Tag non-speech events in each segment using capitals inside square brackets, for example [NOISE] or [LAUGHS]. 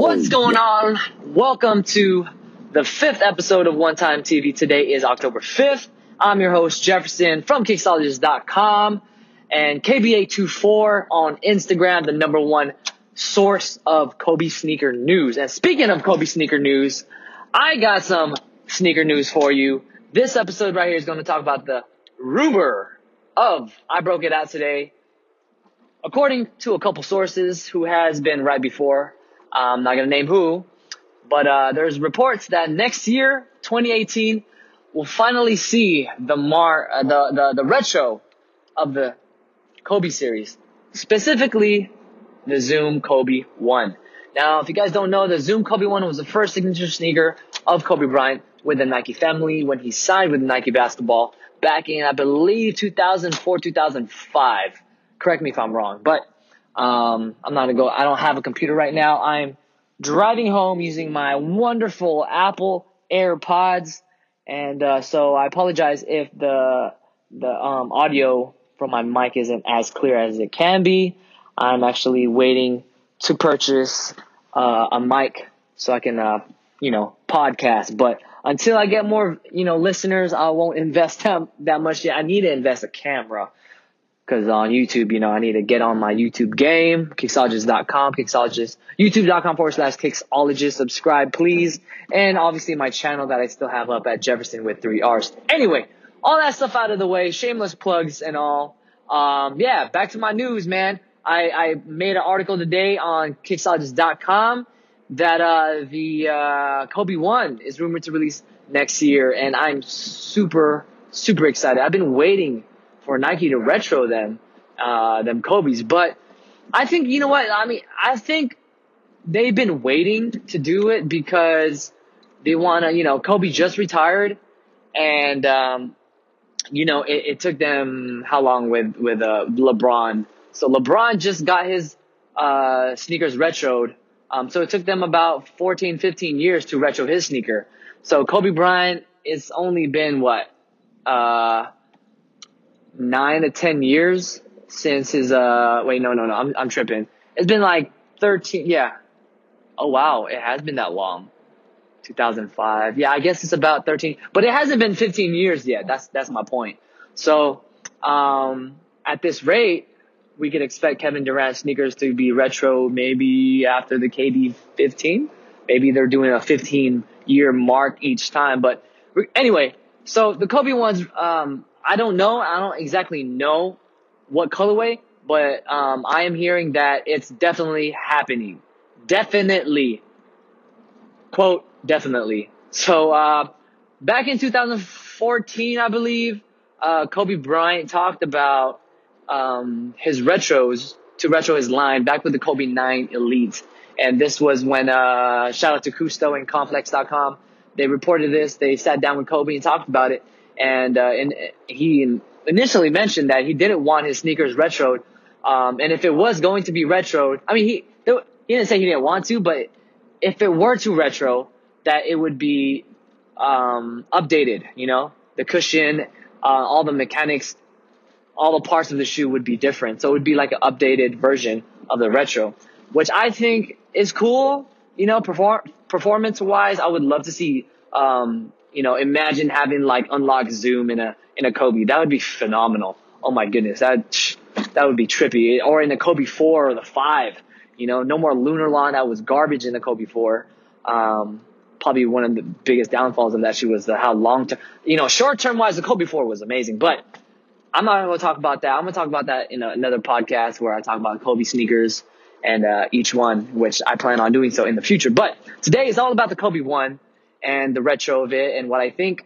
What's going on? Welcome to the fifth episode of One Time TV. Today is October 5th. I'm your host, Jefferson from Kixologist.com and KB824 on Instagram, the number one source of Kobe sneaker news. And speaking of Kobe sneaker news, I got some sneaker news for you. This episode right here is going to talk about the rumor of, I broke it out today, according to a couple sources who has been right before. I'm not going to name who, but uh, there's reports that next year, 2018, we'll finally see the mar uh, the, the the retro of the Kobe series, specifically the Zoom Kobe One. Now, if you guys don't know, the Zoom Kobe One was the first signature sneaker of Kobe Bryant with the Nike family when he signed with Nike Basketball back in, I believe, 2004, 2005. Correct me if I'm wrong, but um, I'm not gonna go. I don't have a computer right now. I'm driving home using my wonderful Apple AirPods, and uh, so I apologize if the the um, audio from my mic isn't as clear as it can be. I'm actually waiting to purchase uh, a mic so I can, uh, you know, podcast. But until I get more, you know, listeners, I won't invest [LAUGHS] that, that much yet. I need to invest a camera. Cause on YouTube, you know, I need to get on my YouTube game, Kixologist.com, Kixologist, YouTube.com forward slash Kixologist. Subscribe, please. And obviously my channel that I still have up at Jefferson with three R's. Anyway, all that stuff out of the way, shameless plugs and all. Um, yeah, back to my news, man. I, I made an article today on Kixologist.com that, uh, the, uh, Kobe 1 is rumored to release next year. And I'm super, super excited. I've been waiting for Nike to retro them, uh, them Kobe's. But I think, you know what? I mean, I think they've been waiting to do it because they want to, you know, Kobe just retired and, um, you know, it, it, took them how long with, with, uh, LeBron. So LeBron just got his, uh, sneakers retroed. Um, so it took them about 14, 15 years to retro his sneaker. So Kobe Bryant, it's only been what, uh, nine to ten years since his uh wait no no no I'm I'm tripping. It's been like thirteen yeah. Oh wow, it has been that long. 2005. Yeah, I guess it's about 13, but it hasn't been 15 years yet. That's that's my point. So, um at this rate, we could expect Kevin Durant sneakers to be retro maybe after the KD 15. Maybe they're doing a 15 year mark each time, but anyway, so the Kobe ones um I don't know. I don't exactly know what colorway, but um, I am hearing that it's definitely happening. Definitely. Quote, definitely. So, uh, back in 2014, I believe, uh, Kobe Bryant talked about, um, his retros to retro his line back with the Kobe 9 Elite. And this was when, uh, shout out to Kusto and Complex.com. They reported this. They sat down with Kobe and talked about it and uh, and he initially mentioned that he didn't want his sneakers retroed. Um, and if it was going to be retroed, I mean, he he didn't say he didn't want to, but if it were to retro, that it would be um, updated. You know, the cushion, uh, all the mechanics, all the parts of the shoe would be different. So it would be like an updated version of the retro, which I think is cool. You know, perform performance wise, I would love to see um, you know, imagine having like unlocked zoom in a in a Kobe. That would be phenomenal. Oh my goodness, that that would be trippy. Or in the Kobe four or the five. You know, no more Lunarlon. That was garbage in the Kobe four. Um, probably one of the biggest downfalls of that shoe was the how long term. You know, short term wise, the Kobe four was amazing, but I'm not going to talk about that. I'm going to talk about that in another podcast where I talk about Kobe sneakers and uh, each one, which I plan on doing so in the future. But today is all about the Kobe one and the retro of it and what I think.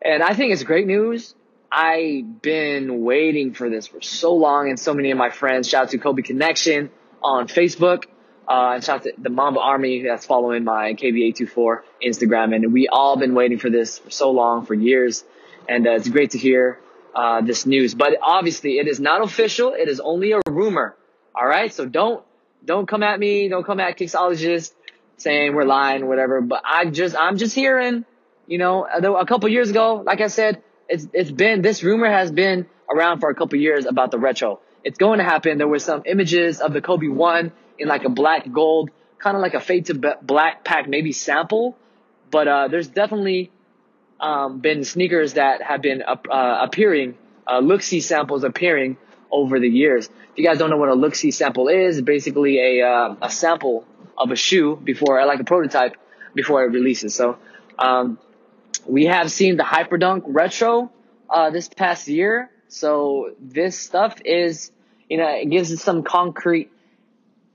And I think it's great news. I've been waiting for this for so long and so many of my friends. Shout out to Kobe Connection on Facebook. Uh, and shout out to the Mamba Army that's following my KB824 Instagram. And we all been waiting for this for so long, for years. And uh, it's great to hear uh, this news. But obviously, it is not official. It is only a rumor. All right, so don't don't come at me. Don't come at Kixologist saying we're lying, whatever. But I just I'm just hearing, you know, a couple years ago, like I said, it's it's been this rumor has been around for a couple years about the retro. It's going to happen. There were some images of the Kobe one in like a black gold, kind of like a fade to black pack, maybe sample. But uh, there's definitely um, been sneakers that have been uh, appearing, uh, look-see samples appearing over the years. If you guys don't know what a look-see sample is, basically a uh, a sample of a shoe before, like a prototype before it releases. So um, we have seen the Hyperdunk Retro uh, this past year. So this stuff is, you know, it gives us some concrete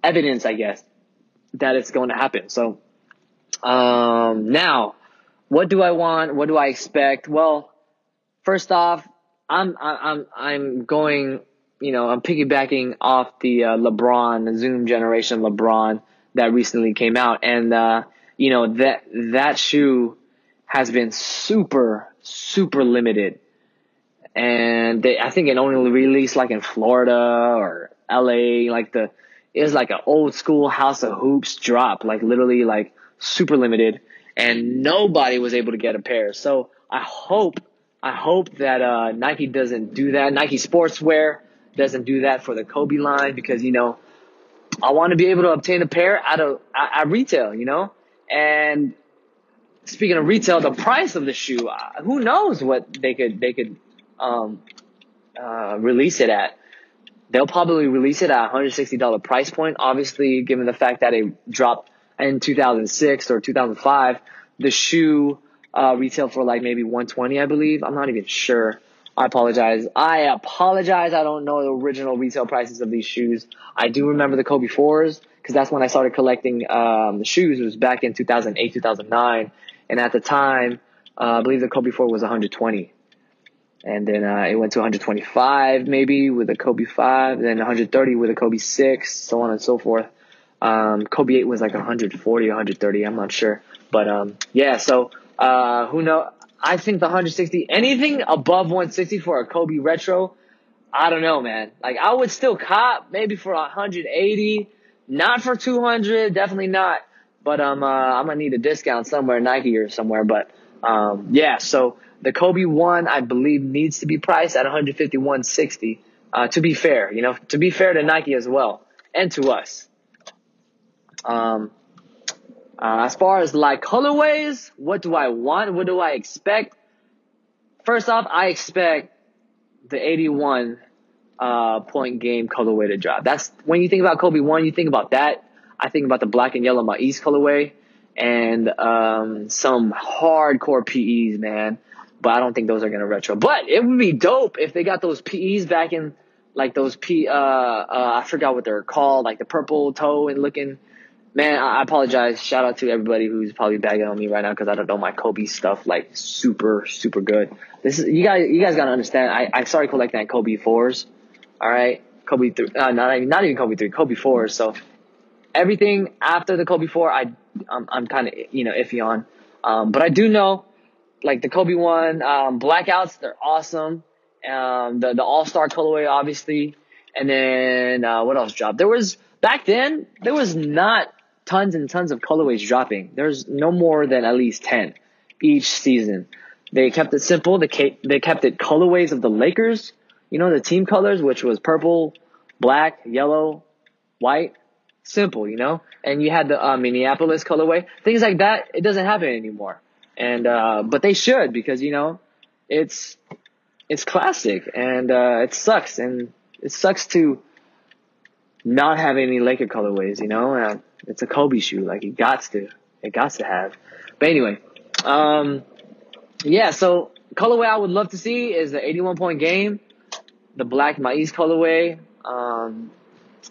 evidence, I guess, that it's going to happen. So um, now what do I want? What do I expect? Well, first off, I'm I'm I'm going. You know, I'm piggybacking off the uh, LeBron the Zoom generation LeBron that recently came out, and uh, you know that that shoe has been super super limited, and they, I think it only released like in Florida or LA, like the is like an old school House of Hoops drop, like literally like super limited and nobody was able to get a pair. So I hope, I hope that uh, Nike doesn't do that. Nike Sportswear doesn't do that for the Kobe line because you know I want to be able to obtain a pair out of at retail, you know. And speaking of retail, the price of the shoe, uh, who knows what they could they could um, uh, release it at. They'll probably release it at $160 price point. Obviously, given the fact that it dropped in 2006 or 2005, the shoe uh, for like maybe 120, I believe. I'm not even sure. I apologize. I apologize. I don't know the original retail prices of these shoes. I do remember the Kobe 4s because that's when I started collecting um, the shoes. It was back in 2008, 2009. And at the time, uh, I believe the Kobe 4 was 120. And then uh, it went to 125 maybe with a Kobe 5, then 130 with a Kobe 6, so on and so forth. Um, Kobe 8 was like 140, 130. I'm not sure. But, um, yeah, so, uh, who know? I think the 160, anything above 160 for a Kobe retro, I don't know, man. Like, I would still cop maybe for 180, not for 200, definitely not. But, um, uh, I'm gonna need a discount somewhere, Nike or somewhere. But, um, yeah, so the Kobe 1, I believe, needs to be priced at 151.60. Uh, to be fair, you know, to be fair to Nike as well and to us. Um, uh, as far as like colorways, what do I want? What do I expect? First off, I expect the 81 uh, point game colorway to drop. That's when you think about Kobe one, you think about that. I think about the black and yellow Maize colorway and um, some hardcore PEs, man. But I don't think those are gonna retro. But it would be dope if they got those PEs back in like those P. Uh, uh, I forgot what they're called, like the purple toe and looking man, I apologize. Shout out to everybody who's probably bagging on me right now because I don't know my Kobe stuff like super, super good. This is you guys. You guys gotta understand. I, I started collecting Kobe fours. All right, Kobe three. Uh, not even not even Kobe three. Kobe fours. So everything after the Kobe four, I I'm, I'm kind of you know iffy on. Um, but I do know like the Kobe one, um, blackouts. They're awesome. Um, the the All Star colorway, obviously, and then uh, what else dropped? There was back then. There was not tons and tons of colorways dropping. There's no more than at least 10 each season. They kept it simple. They they kept it colorways of the Lakers, you know, the team colors, which was purple, black, yellow, white. Simple, you know? And you had the uh, Minneapolis colorway. Things like that, it doesn't happen anymore. And, uh, but they should because, you know, it's, it's classic and, uh, it sucks. And it sucks to not have any Laker colorways, you know? And it's a Kobe shoe. Like it got to, it got to have. But anyway, um, yeah. So colorway I would love to see is the 81 point game, the black Maize colorway, um,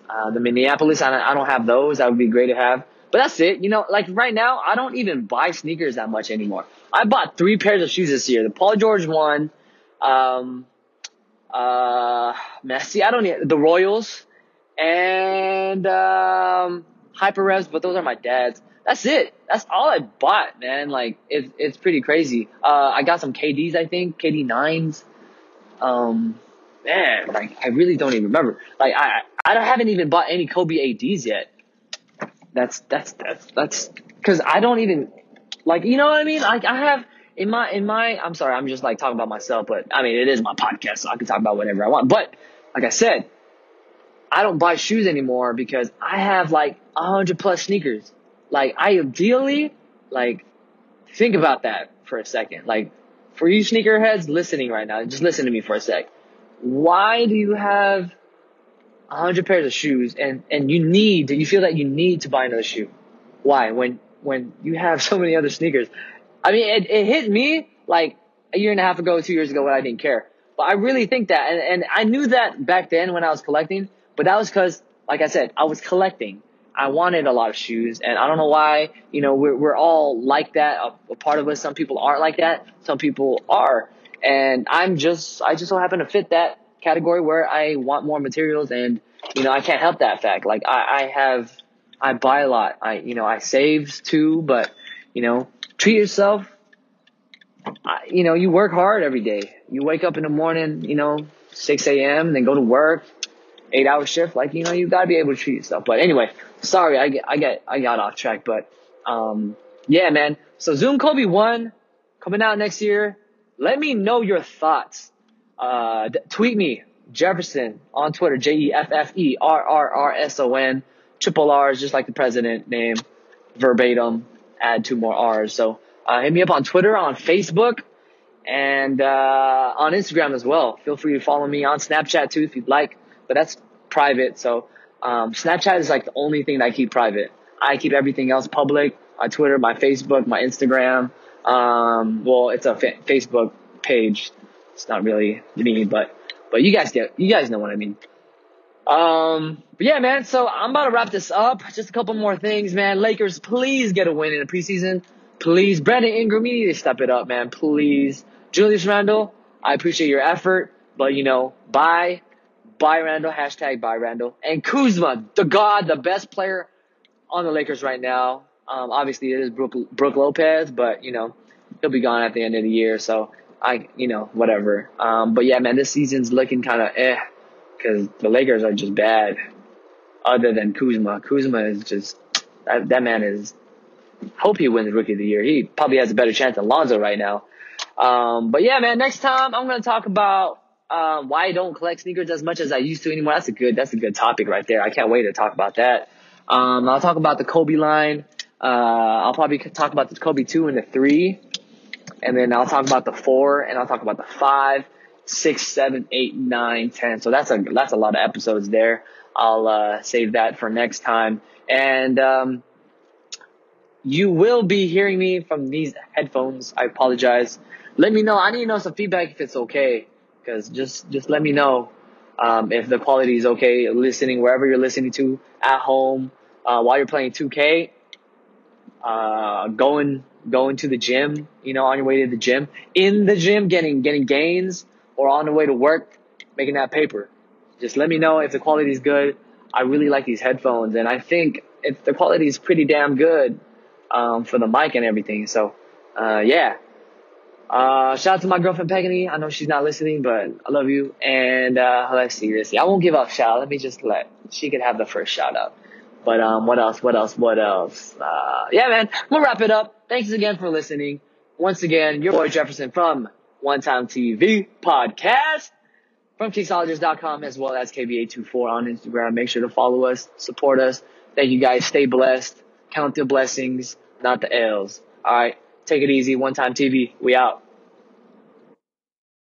uh, the Minneapolis. I, I don't have those. That would be great to have. But that's it. You know, like right now, I don't even buy sneakers that much anymore. I bought three pairs of shoes this year. The Paul George one, um, uh, Messi. I don't need the Royals, and um, hyper revs, but those are my dad's. That's it. That's all I bought, man. Like it's it's pretty crazy. Uh, I got some KDs, I think KD nines. Um, man, like I really don't even remember. Like I, I haven't even bought any Kobe ADs yet. That's that's that's that's because I don't even like you know what I mean. Like I have in my in my I'm sorry, I'm just like talking about myself, but I mean it is my podcast, so I can talk about whatever I want. But like I said, I don't buy shoes anymore because I have like a hundred plus sneakers. Like I ideally like think about that for a second. Like for you sneakerheads listening right now, just listen to me for a sec. Why do you have hundred pairs of shoes and, and you need, you feel that you need to buy another shoe? Why? When, when you have so many other sneakers. I mean, it, it hit me like a year and a half ago, two years ago when I didn't care. But I really think that, and, and I knew that back then when I was collecting, but that was cause, like I said, I was collecting. I wanted a lot of shoes, and I don't know why. You know, we're we're all like that. A, a, part of us. Some people aren't like that. Some people are, and I'm just I just so happen to fit that category where I want more materials, and you know I can't help that fact. Like I, I have I buy a lot. I you know I save too, but you know treat yourself. I, you know you work hard every day. You wake up in the morning, you know 6 a.m. then go to work, eight hour shift. Like you know you gotta be able to treat yourself. But anyway sorry, I get, I get, I got off track, but, um, yeah, man. So Zoom Kobe 1 coming out next year. Let me know your thoughts. Uh, tweet me, Jefferson on Twitter, J-E-F-F-E-R-R-R-S-O-N. Triple R's, just like the president name, verbatim, add two more R's. So, uh, hit me up on Twitter, on Facebook, and, uh, on Instagram as well. Feel free to follow me on Snapchat too if you'd like, but that's private. So, um, Snapchat is like the only thing that I keep private. I keep everything else public. My Twitter, my Facebook, my Instagram. Um, well, it's a fa- Facebook page. It's not really me, but but you guys get you guys know what I mean. Um, but yeah, man. So I'm about to wrap this up. Just a couple more things, man. Lakers, please get a win in the preseason. Please, Brandon Ingram, you need to step it up, man. Please, Julius Randle, I appreciate your effort, but you know, bye buy Randle, hashtag buy Randle. And Kuzma, the god, the best player on the Lakers right now. Um, obviously it is Brook Lopez, but you know, he'll be gone at the end of the year. So I, you know, whatever. Um, but yeah, man, this season's looking kind of eh, cause the Lakers are just bad. Other than Kuzma, Kuzma is just, that, that man is, hope he wins Rookie of the Year. He probably has a better chance than Lonzo right now. Um, but yeah, man, next time I'm to talk about um, why I don't collect sneakers as much as I used to anymore. That's a good, that's a good topic right there. I can't wait to talk about that. Um, I'll talk about the Kobe line. Uh, I'll probably talk about the Kobe two and the three, and then I'll talk about the four, and I'll talk about the five, six, seven, eight, nine, ten. So that's a that's a lot of episodes there. I'll uh, save that for next time, and um, you will be hearing me from these headphones. I apologize. Let me know. I need to know some feedback if it's okay because just just let me know um, if the quality is okay. Listening wherever you're listening to at home uh, while you're playing 2K, uh, going going to the gym, you know, on your way to the gym, in the gym, getting getting gains, or on the way to work, making that paper. Just let me know if the quality is good. I really like these headphones, and I think if the quality is pretty damn good um, for the mic and everything. So, uh, yeah. Uh, shout out to my girlfriend Peggy. I know she's not listening, but I love you. And uh, let's see, let's see. I won't give up shout. Let me just let she could have the first shout out. But um, what else? What else? What else? Uh, yeah, man. We'll wrap it up. Thanks again for listening. Once again, your boy Jefferson from One Time TV Podcast from Kixologist.com as well as KB824 on Instagram. Make sure to follow us, support us. Thank you guys. Stay blessed. Count the blessings, not the L's. All right. Take it easy. One Time TV. We out.